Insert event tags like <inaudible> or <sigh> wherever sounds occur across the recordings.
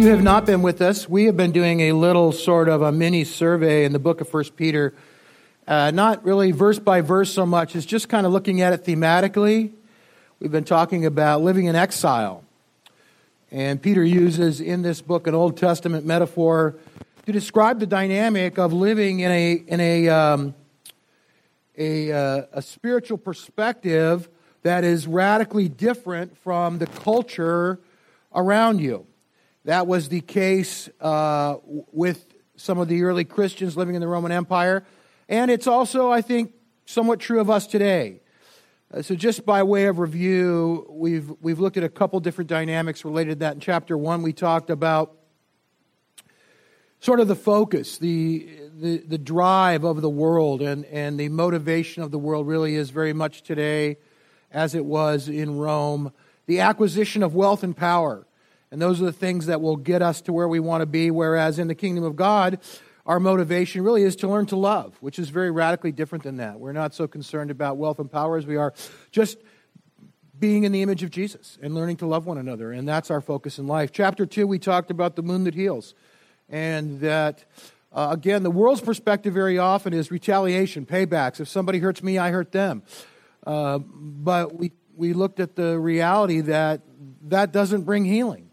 You have not been with us, we have been doing a little sort of a mini survey in the book of First Peter. Uh, not really verse by verse so much, it's just kind of looking at it thematically. We've been talking about living in exile. And Peter uses in this book an Old Testament metaphor to describe the dynamic of living in a, in a, um, a, uh, a spiritual perspective that is radically different from the culture around you. That was the case uh, with some of the early Christians living in the Roman Empire. And it's also, I think, somewhat true of us today. Uh, so, just by way of review, we've, we've looked at a couple different dynamics related to that. In chapter one, we talked about sort of the focus, the, the, the drive of the world, and, and the motivation of the world really is very much today as it was in Rome. The acquisition of wealth and power and those are the things that will get us to where we want to be. Whereas in the kingdom of God, our motivation really is to learn to love, which is very radically different than that. We're not so concerned about wealth and power as we are just being in the image of Jesus and learning to love one another. And that's our focus in life. Chapter 2, we talked about the moon that heals. And that, uh, again, the world's perspective very often is retaliation, paybacks. If somebody hurts me, I hurt them. Uh, but we, we looked at the reality that that doesn't bring healing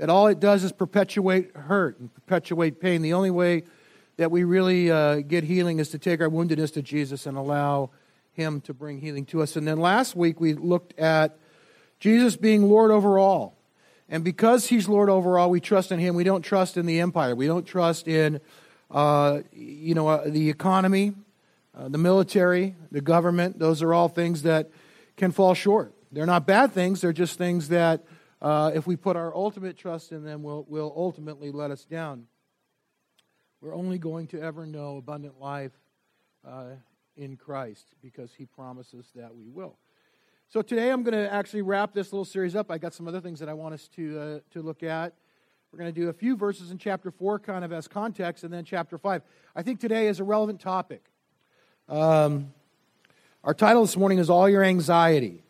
that all it does is perpetuate hurt and perpetuate pain. The only way that we really uh, get healing is to take our woundedness to Jesus and allow Him to bring healing to us. And then last week we looked at Jesus being Lord over all. And because He's Lord over all, we trust in Him. We don't trust in the empire. We don't trust in, uh, you know, uh, the economy, uh, the military, the government. Those are all things that can fall short. They're not bad things. They're just things that uh, if we put our ultimate trust in them, will will ultimately let us down. We're only going to ever know abundant life uh, in Christ because He promises that we will. So today I'm going to actually wrap this little series up. I got some other things that I want us to uh, to look at. We're going to do a few verses in chapter four, kind of as context, and then chapter five. I think today is a relevant topic. Um, our title this morning is "All Your Anxiety."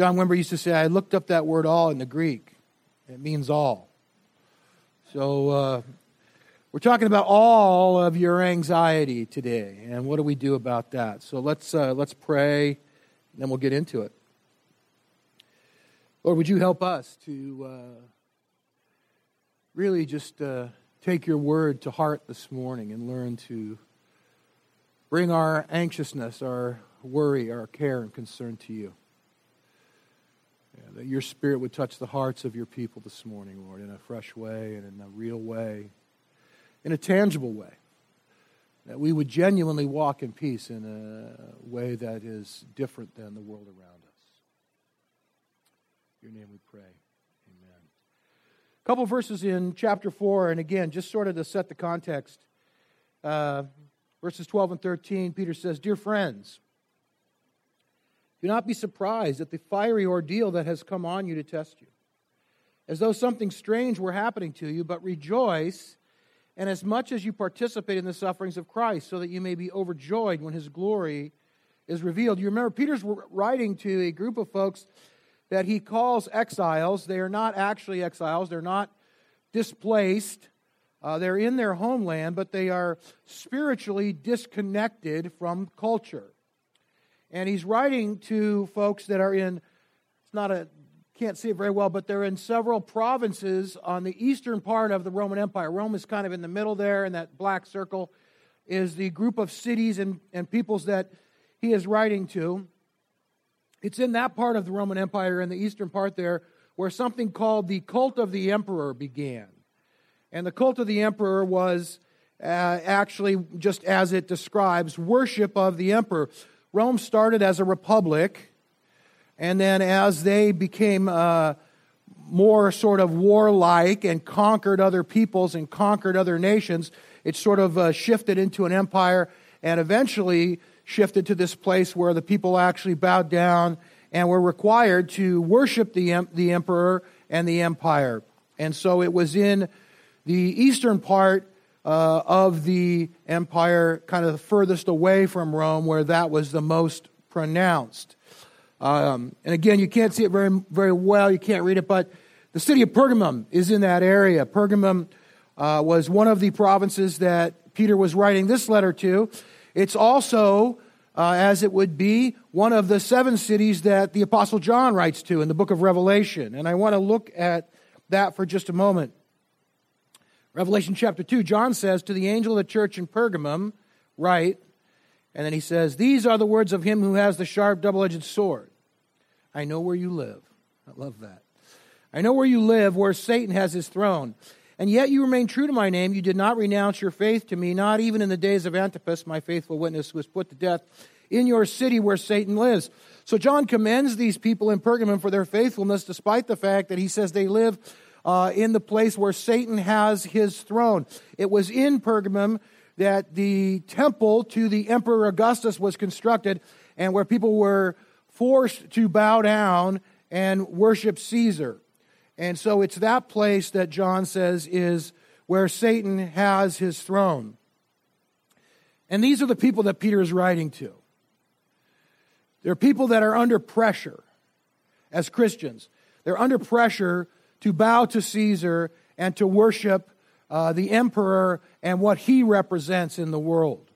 John Wimber used to say, I looked up that word all in the Greek. It means all. So uh, we're talking about all of your anxiety today. And what do we do about that? So let's, uh, let's pray, and then we'll get into it. Lord, would you help us to uh, really just uh, take your word to heart this morning and learn to bring our anxiousness, our worry, our care, and concern to you that your spirit would touch the hearts of your people this morning, Lord, in a fresh way and in a real way, in a tangible way. That we would genuinely walk in peace in a way that is different than the world around us. In your name we pray. Amen. A couple verses in chapter 4, and again, just sort of to set the context. Uh, verses 12 and 13, Peter says, Dear friends, do not be surprised at the fiery ordeal that has come on you to test you, as though something strange were happening to you, but rejoice, and as much as you participate in the sufferings of Christ, so that you may be overjoyed when his glory is revealed. You remember, Peter's writing to a group of folks that he calls exiles. They are not actually exiles, they're not displaced. Uh, they're in their homeland, but they are spiritually disconnected from culture. And he's writing to folks that are in, it's not a, can't see it very well, but they're in several provinces on the eastern part of the Roman Empire. Rome is kind of in the middle there, and that black circle is the group of cities and, and peoples that he is writing to. It's in that part of the Roman Empire, in the eastern part there, where something called the cult of the emperor began. And the cult of the emperor was uh, actually, just as it describes, worship of the emperor. Rome started as a republic, and then as they became uh, more sort of warlike and conquered other peoples and conquered other nations, it sort of uh, shifted into an empire and eventually shifted to this place where the people actually bowed down and were required to worship the, the emperor and the empire. And so it was in the eastern part uh, of the empire, kind of the furthest away from Rome, where that was the most pronounced. Um, and again, you can't see it very, very well, you can't read it, but The city of Pergamum is in that area. Pergamum uh, was one of the provinces that Peter was writing this letter to. It's also, uh, as it would be, one of the seven cities that the Apostle John writes to in the book of Revelation. And I want to look at that for just a moment. Revelation chapter 2, John says, To the angel of the church in Pergamum, write, and then he says, These are the words of him who has the sharp, double edged sword. I know where you live. I love that. I know where you live, where Satan has his throne. And yet you remain true to my name. You did not renounce your faith to me, not even in the days of Antipas, my faithful witness, who was put to death in your city where Satan lives. So John commends these people in Pergamum for their faithfulness, despite the fact that he says they live uh, in the place where Satan has his throne. It was in Pergamum that the temple to the Emperor Augustus was constructed and where people were forced to bow down and worship Caesar. And so it's that place that John says is where Satan has his throne. And these are the people that Peter is writing to. They're people that are under pressure as Christians. They're under pressure to bow to Caesar and to worship uh, the emperor and what he represents in the world.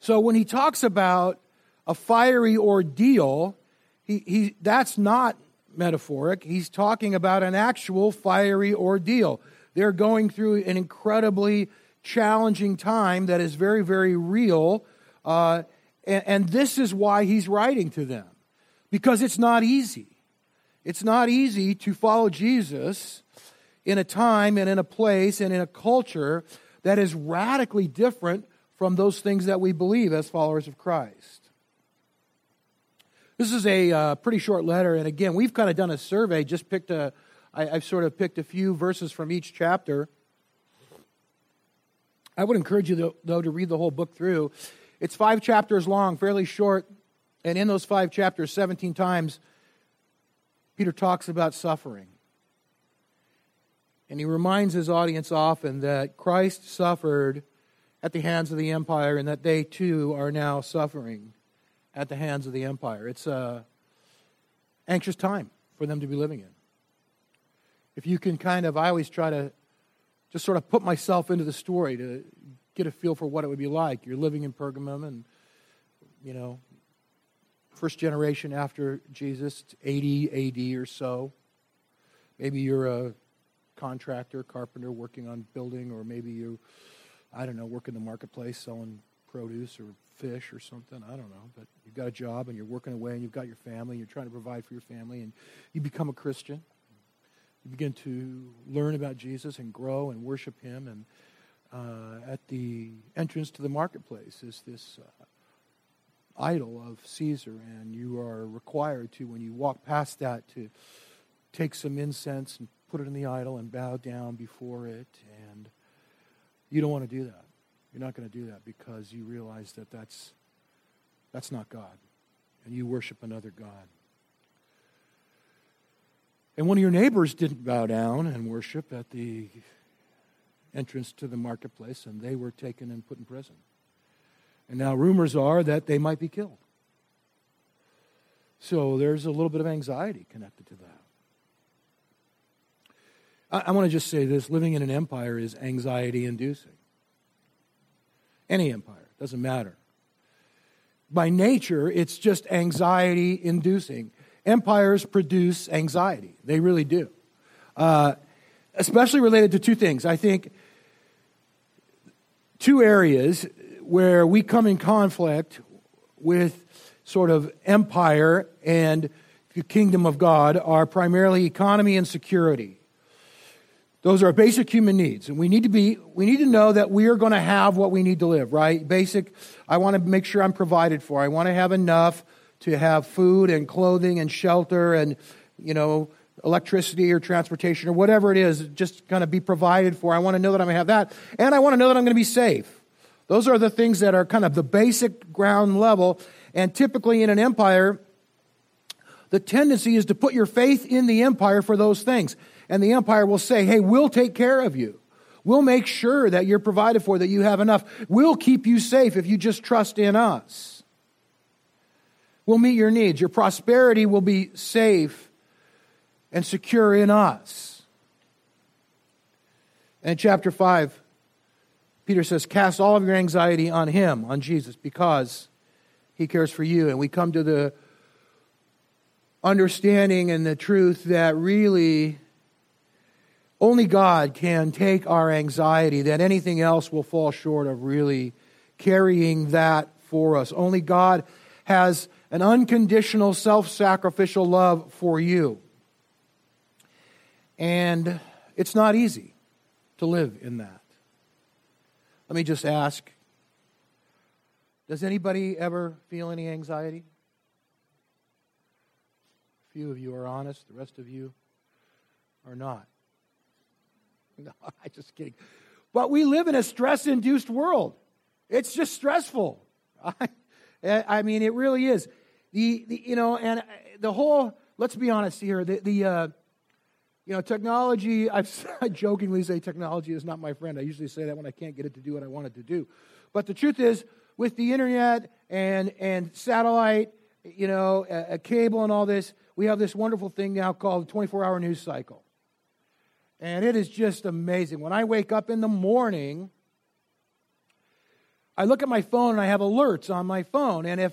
So when he talks about a fiery ordeal, he, he, that's not metaphoric. He's talking about an actual fiery ordeal. They're going through an incredibly challenging time that is very, very real. Uh, and, and this is why he's writing to them, because it's not easy. It's not easy to follow Jesus in a time and in a place and in a culture that is radically different from those things that we believe as followers of Christ. This is a uh, pretty short letter, and again, we've kind of done a survey, just picked a, I, I've sort of picked a few verses from each chapter. I would encourage you, though, to read the whole book through. It's five chapters long, fairly short, and in those five chapters, 17 times, Peter talks about suffering. And he reminds his audience often that Christ suffered at the hands of the empire and that they too are now suffering at the hands of the empire. It's an anxious time for them to be living in. If you can kind of, I always try to just sort of put myself into the story to get a feel for what it would be like. You're living in Pergamum and, you know, first generation after Jesus, 80 AD or so. Maybe you're a contractor, carpenter working on building, or maybe you, I don't know, work in the marketplace selling produce or fish or something. I don't know. But you've got a job and you're working away and you've got your family and you're trying to provide for your family and you become a Christian. You begin to learn about Jesus and grow and worship Him. And uh, at the entrance to the marketplace is this uh, idol of Caesar, and you are required to, when you walk past that, to take some incense and put it in the idol and bow down before it. And you don't want to do that. You're not going to do that because you realize that that's, that's not God. And you worship another God. And one of your neighbors didn't bow down and worship at the entrance to the marketplace, and they were taken and put in prison. And now rumors are that they might be killed. So there's a little bit of anxiety connected to that. I, I want to just say this living in an empire is anxiety inducing. Any empire, doesn't matter. By nature, it's just anxiety inducing. Empires produce anxiety, they really do. Uh, especially related to two things. I think two areas where we come in conflict with sort of empire and the kingdom of God are primarily economy and security. Those are basic human needs. And we need to be, we need to know that we are going to have what we need to live, right? Basic, I want to make sure I'm provided for. I want to have enough to have food and clothing and shelter and, you know, electricity or transportation or whatever it is, just kind of be provided for. I want to know that I'm going to have that. And I want to know that I'm going to be safe. Those are the things that are kind of the basic ground level. And typically in an empire, the tendency is to put your faith in the empire for those things. And the empire will say, hey, we'll take care of you. We'll make sure that you're provided for, that you have enough. We'll keep you safe if you just trust in us. We'll meet your needs. Your prosperity will be safe and secure in us. And chapter 5, Peter says, Cast all of your anxiety on him, on Jesus, because he cares for you. And we come to the understanding and the truth that really only God can take our anxiety, that anything else will fall short of really carrying that for us. Only God has an unconditional, self sacrificial love for you. And it's not easy to live in that. Let me just ask Does anybody ever feel any anxiety? A few of you are honest, the rest of you are not. <laughs> No, I'm just kidding. But we live in a stress induced world. It's just stressful. <laughs> I, I mean, it really is. The, the, you know, and the whole, let's be honest here, the, the uh, you know, technology, <laughs> I've, I jokingly say technology is not my friend. I usually say that when I can't get it to do what I want it to do. But the truth is, with the internet and, and satellite, you know, a, a cable and all this, we have this wonderful thing now called the 24 hour news cycle. And it is just amazing. When I wake up in the morning, I look at my phone and I have alerts on my phone. And if,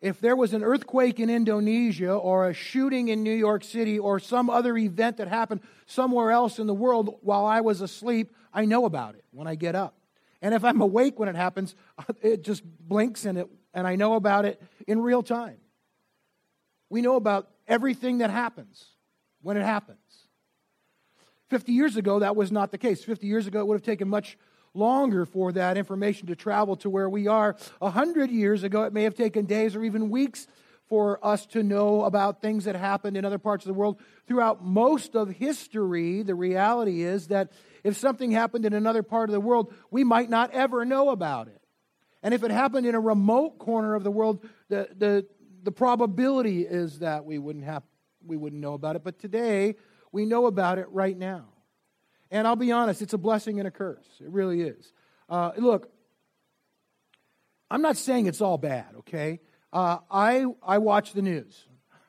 if there was an earthquake in Indonesia or a shooting in New York City or some other event that happened somewhere else in the world while I was asleep, I know about it when I get up. And if I'm awake when it happens, <laughs> it just blinks and, it, and I know about it in real time. We know about everything that happens when it happens. 50 years ago, that was not the case. 50 years ago, it would have taken much longer for that information to travel to where we are. A 100 years ago, it may have taken days or even weeks for us to know about things that happened in other parts of the world. Throughout most of history, the reality is that if something happened in another part of the world, we might not ever know about it. And if it happened in a remote corner of the world, the, the, the probability is that we wouldn't, have, we wouldn't know about it. But today, we know about it right now. And I'll be honest, it's a blessing and a curse. It really is. Uh, look, I'm not saying it's all bad, okay? Uh, I, I watch the news.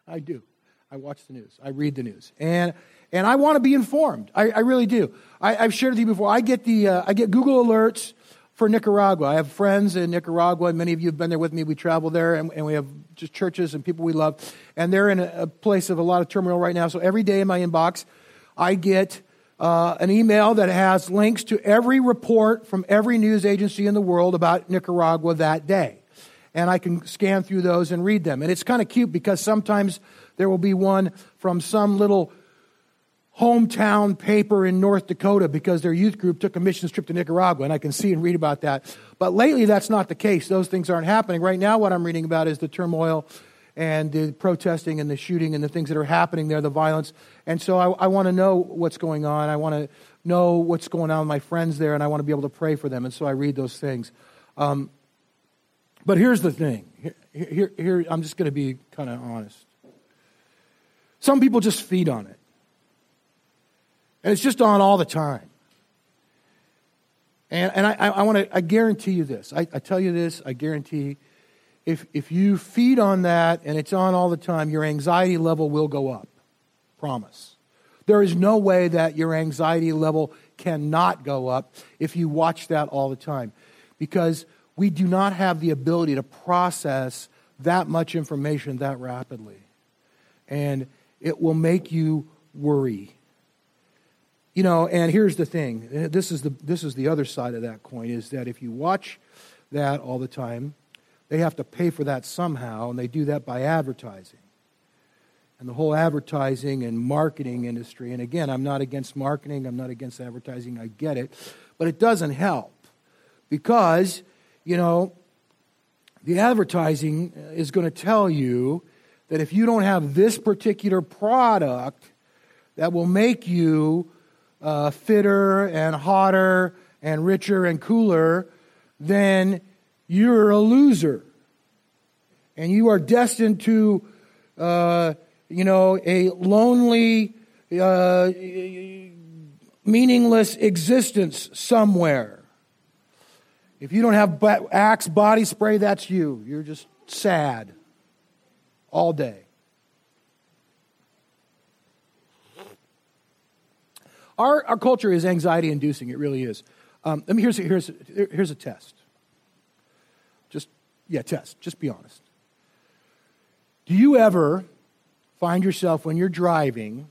I do. I watch the news. I read the news. And, and I want to be informed. I, I really do. I, have shared with you before. I get, the, uh, I get Google alerts for Nicaragua. I have friends in Nicaragua, and many of you have been there with me. We travel there, and, and we have just churches and people we love. And they're in a, a, place of a lot of turmoil right now. So every day in my inbox, I get uh, an email that has links to every report from every news agency in the world about Nicaragua that day. And I can scan through those and read them. And it's kind of cute because sometimes there will be one from some little hometown paper in North Dakota because their youth group took a missions trip to Nicaragua, and I can see and read about that. But lately, that's not the case. Those things aren't happening. Right now, what I'm reading about is the turmoil and the protesting and the shooting and the things that are happening there, the violence. And so I, I want to know what's going on. I want to know what's going on with my friends there, and I want to be able to pray for them. And so I read those things. Um, but here's the thing. Here, here, here I'm just going to be kind of honest. Some people just feed on it. And it's just on all the time. And, and I, I want to, I guarantee you this. I, I tell you this, I guarantee if, if you feed on that and it's on all the time, your anxiety level will go up. Promise. There is no way that your anxiety level cannot go up if you watch that all the time. Because we do not have the ability to process that much information that rapidly. And it will make you worry. You know, and here's the thing. This is the this is the other side of that coin is that if you watch that all the time, they have to pay for that somehow, and they do that by advertising. And the whole advertising and marketing industry, and again, I'm not against marketing, I'm not against advertising, I get it, but it doesn't help because, you know, the advertising is going to tell you that if you don't have this particular product that will make you uh, fitter and hotter and richer and cooler, then you're a loser. And you are destined to, uh, you know, a lonely, uh, meaningless existence somewhere. If you don't have Axe body spray, that's you. You're just sad all day. Our, our culture is anxiety inducing, it really is. Um, let me, here's, here's, here's a test. Yeah, test. Just be honest. Do you ever find yourself when you're driving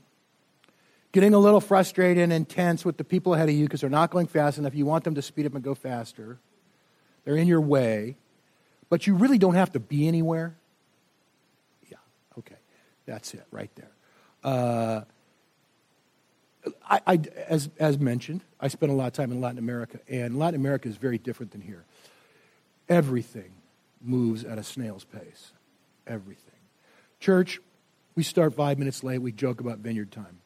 getting a little frustrated and tense with the people ahead of you because they're not going fast enough? You want them to speed up and go faster. They're in your way, but you really don't have to be anywhere? Yeah, okay. That's it right there. Uh, I, I, as, as mentioned, I spent a lot of time in Latin America, and Latin America is very different than here. Everything moves at a snail's pace. Everything. Church, we start five minutes late. We joke about vineyard time.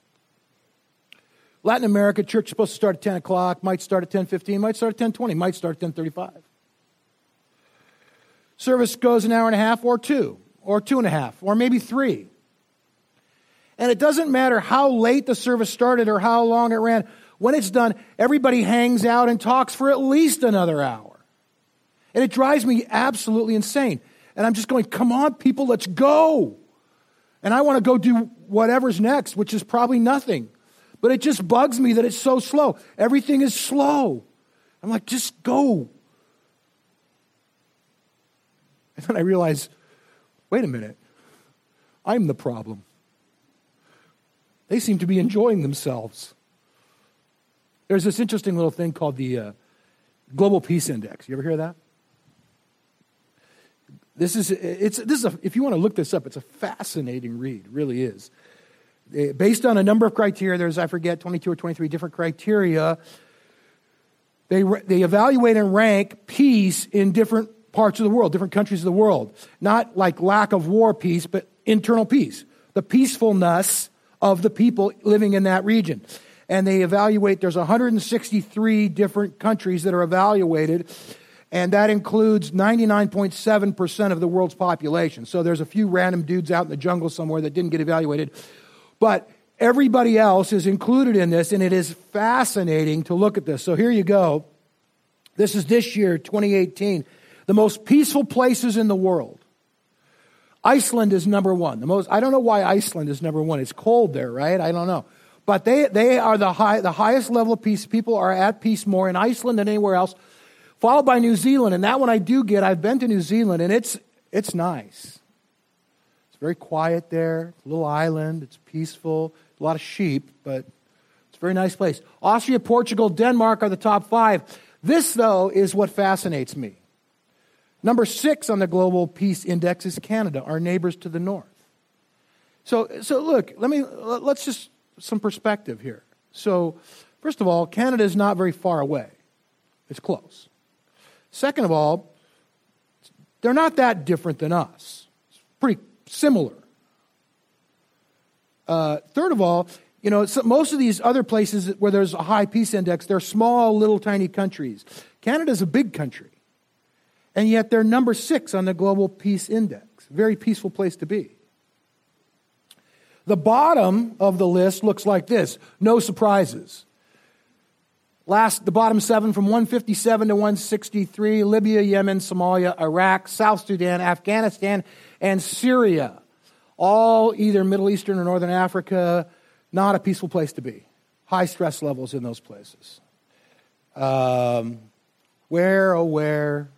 Latin America, church is supposed to start at 10 o'clock, might start at 10.15, might start at 10.20, might start at 10.35. Service goes an hour and a half or two, or two and a half, or maybe three. And it doesn't matter how late the service started or how long it ran. When it's done, everybody hangs out and talks for at least another hour. And it drives me absolutely insane. And I'm just going, come on, people, let's go. And I want to go do whatever's next, which is probably nothing. But it just bugs me that it's so slow. Everything is slow. I'm like, just go. And then I realize, wait a minute, I'm the problem. They seem to be enjoying themselves. There's this interesting little thing called the uh, Global Peace Index. You ever hear that? This is, it's, this is a, if you want to look this up, it's a fascinating read, really is. Eh, based on a number of criteria, there's, I forget, 22 or 23 different criteria, they, they evaluate and rank peace in different parts of the world, different countries of the world. Not like lack of war peace, but internal peace. The peacefulness of the people living in that region. And they evaluate, there's 163 different countries that are evaluated, and that includes 99.7% of the world's population. So there's a few random dudes out in the jungle somewhere that didn't get evaluated. But everybody else is included in this, and it is fascinating to look at this. So here you go. This is this year, 2018. The most peaceful places in the world. Iceland is number one. The most, I don't know why Iceland is number one. It's cold there, right? I don't know. But they, they are the, high, the highest level of peace. People are at peace more in Iceland than anywhere else, followed by New Zealand. And that one I do get. I've been to New Zealand, and it's, it's nice. It's very quiet there. Little island. It's peaceful. A lot of sheep, but it's a very nice place. Austria, Portugal, Denmark are the top five. This, though, is what fascinates me. Number six on the Global Peace Index is Canada, our neighbors to the north. So, so look, let me, let's just, some perspective here. So, first of all, Canada is not very far away. It's close. Second of all, they're not that different than us. It's pretty similar. Uh, third of all, you know, so most of these other places where there's a high peace index, they're small, little, tiny countries. Canada's a big country. And yet they're number six on the Global Peace Index. Very peaceful place to be. The bottom of the list looks like this no surprises. Last, the bottom seven from 157 to 163 Libya, Yemen, Somalia, Iraq, South Sudan, Afghanistan, and Syria. All either Middle Eastern or Northern Africa, not a peaceful place to be. High stress levels in those places. Um, where, oh, where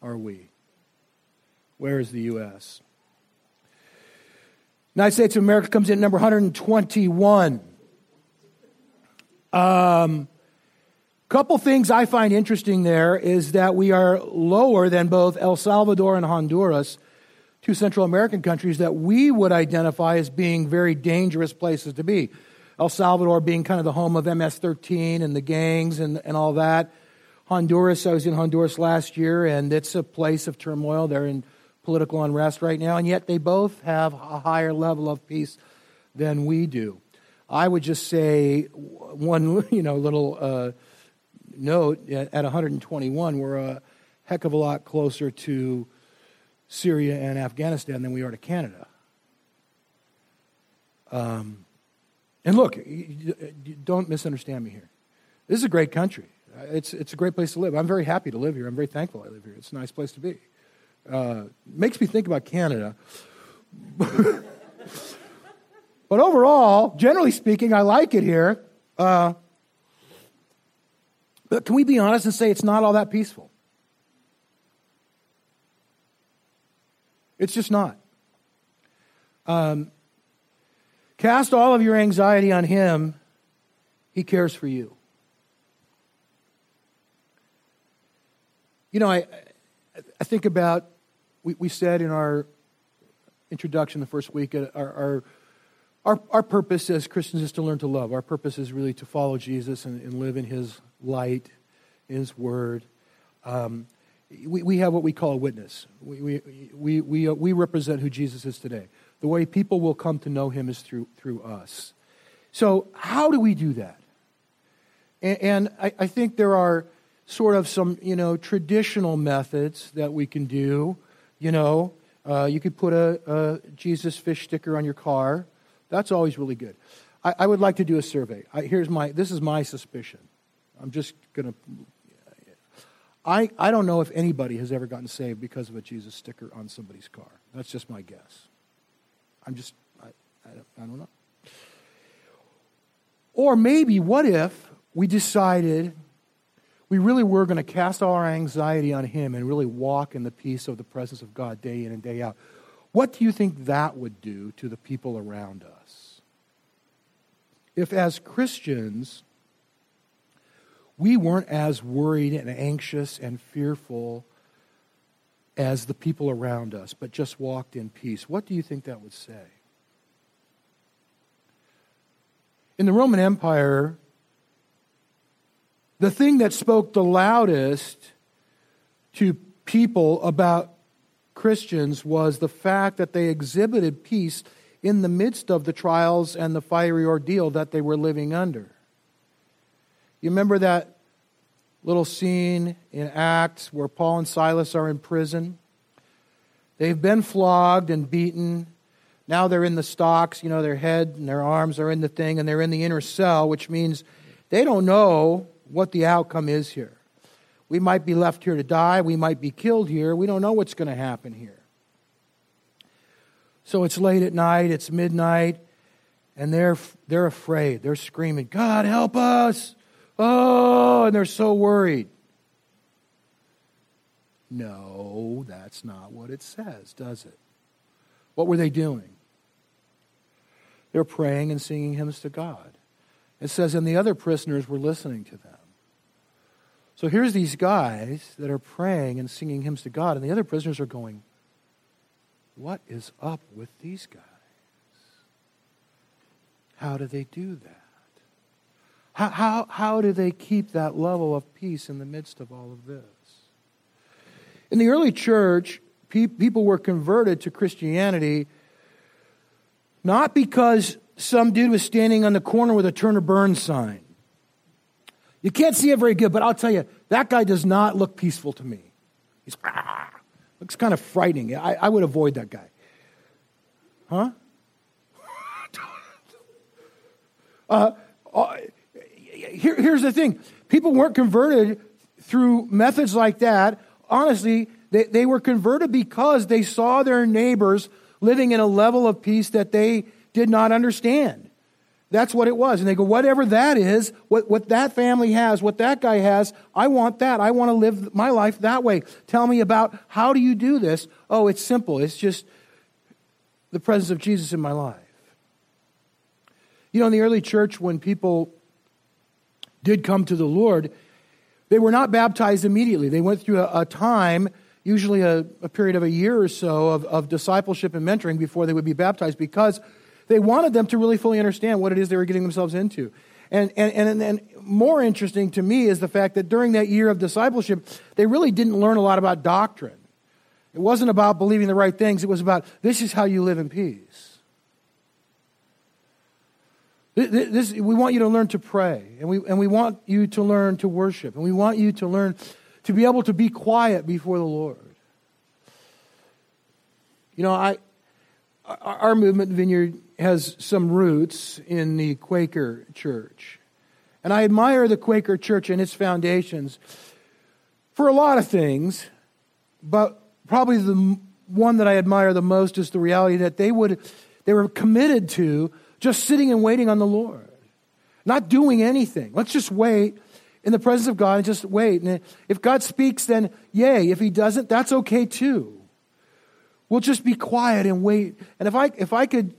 are we? Where is the U.S.? United States of America comes in number 121. Um, couple things I find interesting there is that we are lower than both El Salvador and Honduras, two Central American countries that we would identify as being very dangerous places to be. El Salvador being kind of the home of MS 13 and the gangs and, and all that. Honduras, I was in Honduras last year, and it's a place of turmoil. They're in political unrest right now, and yet they both have a higher level of peace than we do. I would just say one, <laughs> you know, little uh, note at 121, we're a heck of a lot closer to Syria and Afghanistan than we are to Canada. Um, and look, don't misunderstand me here. This is a great country. It's, it's a great place to live. I'm very happy to live here. I'm very thankful I live here. It's a nice place to be. Uh, makes me think about Canada. <laughs> but overall, generally speaking, I like it here. Uh, but can we be honest and say it's not all that peaceful? It's just not. Um, cast all of your anxiety on Him, He cares for you. You know, I, I think about, we, we said in our introduction the first week, our, our, our, our purpose as Christians is to learn to love. Our purpose is really to follow Jesus and, and live in His light, in His Word. Um, we, we have what we call a witness. We, we, we, we, uh, we represent who Jesus is today. The way people will come to know Him is through, through us. So, how do we do that? And, and I, I think there are sort of some, you know, traditional methods that we can do. You know, uh, you could put a, a, Jesus fish sticker on your car. That's always really good. I, I would like to do a survey. I, here's my, this is my suspicion. I'm just going to. I, I don't know if anybody has ever gotten saved because of a Jesus sticker on somebody's car. That's just my guess. I'm just, I, I, don't, I don't know. Or maybe, what if we decided we really were going to cast all our anxiety on Him and really walk in the peace of the presence of God day in and day out. What do you think that would do to the people around us? If, as Christians, we weren't as worried and anxious and fearful as the people around us, but just walked in peace, what do you think that would say? In the Roman Empire, the thing that spoke the loudest to people about Christians was the fact that they exhibited peace in the midst of the trials and the fiery ordeal that they were living under. You remember that little scene in Acts where Paul and Silas are in prison? They've been flogged and beaten. Now they're in the stocks, you know, their head and their arms are in the thing, and they're in the inner cell, which means they don't know what the outcome is here. We might be left here to die. We might be killed here. We don't know what's going to happen here. So it's late at night, it's midnight, and they're, they're afraid. They're screaming, God, help us! Oh, and they're so worried. No, that's not what it says, does it? What were they doing? They're praying and singing hymns to God. It says, and the other prisoners were listening to them. So here's these guys that are praying and singing hymns to God, and the other prisoners are going, What is up with these guys? How do they do that? How, how, how do they keep that level of peace in the midst of all of this? In the early church, pe- people were converted to Christianity not because some dude was standing on the corner with a Turner Burns sign you can't see it very good, but I'll tell you, that guy does not look peaceful to me. He's ah, <laughs> looks kind of frightening. I, I would avoid that guy. Huh? <laughs> uh, uh, here, here's the thing people weren't converted through methods like that. Honestly, they, they were converted because they saw their neighbors living in a level of peace that they did not understand. That's what it was. And they go, whatever that is, what, what that family has, what that guy has, I want that. I want to live my life that way. Tell me about how do you do this? Oh, it's simple. It's just the presence of Jesus in my life. You know, in the early church, when people did come to the Lord, they were not baptized immediately. They went through a, a time, usually a, a, period of a year or so, of, of discipleship and mentoring before they would be baptized because they wanted them to really fully understand what it is they were getting themselves into. And, and, and, and more interesting to me is the fact that during that year of discipleship, they really didn't learn a lot about doctrine. It wasn't about believing the right things, it was about this is how you live in peace. This, we want you to learn to pray, and we, and we want you to learn to worship, and we want you to learn to be able to be quiet before the Lord. You know, I, our movement, Vineyard, has some roots in the Quaker church. And I admire the Quaker church and its foundations for a lot of things, but probably the one that I admire the most is the reality that they would they were committed to just sitting and waiting on the Lord. not doing anything. Let's just wait in the presence of God and just wait. And if God speaks, then yay. If He doesn't, that's okay too. We'll just be quiet and wait. And if I, if I could,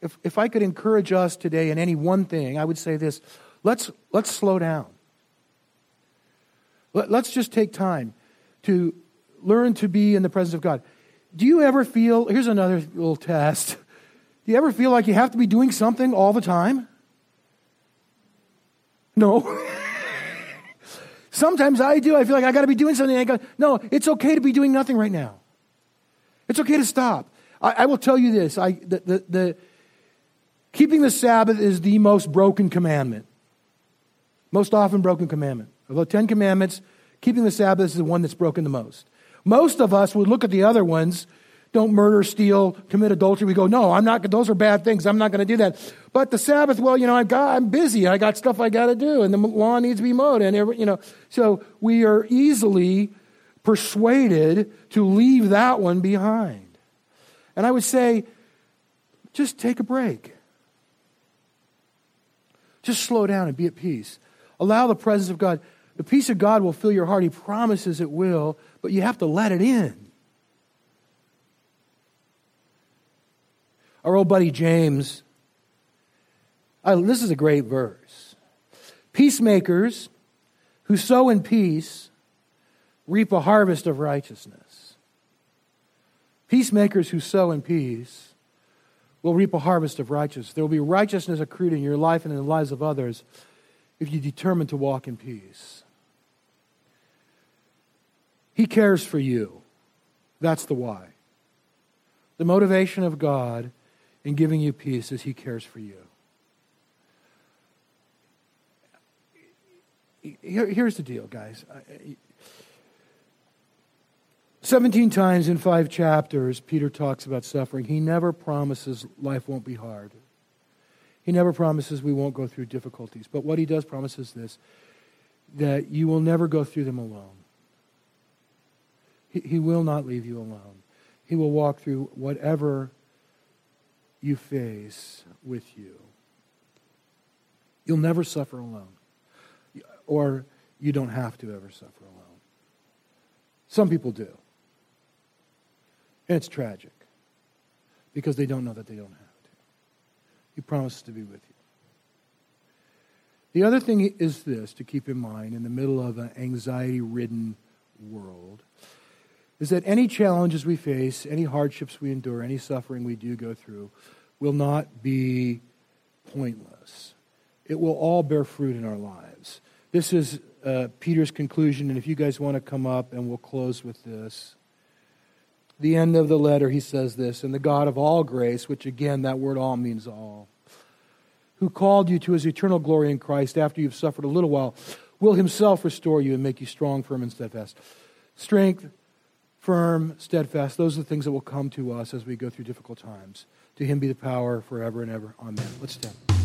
if, if I could encourage us today in any one thing, I would say this: let's let's slow down. Let, let's just take time to learn to be in the presence of God. Do you ever feel? Here's another little test. Do you ever feel like you have to be doing something all the time? No. <laughs> Sometimes I do. I feel like I got to be doing something. I go, no, it's okay to be doing nothing right now. It's okay to stop. I, I will tell you this: I, the, the, the, keeping the Sabbath is the most broken commandment, most often broken commandment. Of the Ten Commandments, keeping the Sabbath is the one that's broken the most. Most of us would look at the other ones don't murder, steal, commit adultery. We go, no, I'm not, those are bad things. I'm not going to do that. But the Sabbath, well, you know, I've got, I'm busy. I got stuff I got to do and the lawn needs to be mowed and every, you know, so we are easily persuaded to leave that one behind. And I would say, just take a break. Just slow down and be at peace. Allow the presence of God. The peace of God will fill your heart. He promises it will, but you have to let it in. Our old buddy James, this is a great verse. Peacemakers who sow in peace reap a harvest of righteousness. Peacemakers who sow in peace will reap a harvest of righteousness. There will be righteousness accrued in your life and in the lives of others if you determine to walk in peace. He cares for you. That's the why. The motivation of God in giving you peace as He cares for you. Here, here's the deal, guys. 17 times in five chapters, Peter talks about suffering. He never promises life won't be hard. He never promises we won't go through difficulties. But what he does promise is this that you will never go through them alone. He, he will not leave you alone. He will walk through whatever you face with you. You'll never suffer alone. Or you don't have to ever suffer alone. Some people do. And it's tragic because they don't know that they don't have to. He promises to be with you. The other thing is this to keep in mind in the middle of an anxiety ridden world is that any challenges we face, any hardships we endure, any suffering we do go through will not be pointless. It will all bear fruit in our lives. This is uh, Peter's conclusion, and if you guys want to come up and we'll close with this. The end of the letter, he says this, and the God of all grace, which again, that word all means all, who called you to his eternal glory in Christ after you've suffered a little while, will himself restore you and make you strong, firm, and steadfast. Strength, firm, steadfast, those are the things that will come to us as we go through difficult times. To him be the power forever and ever. Amen. Let's stand.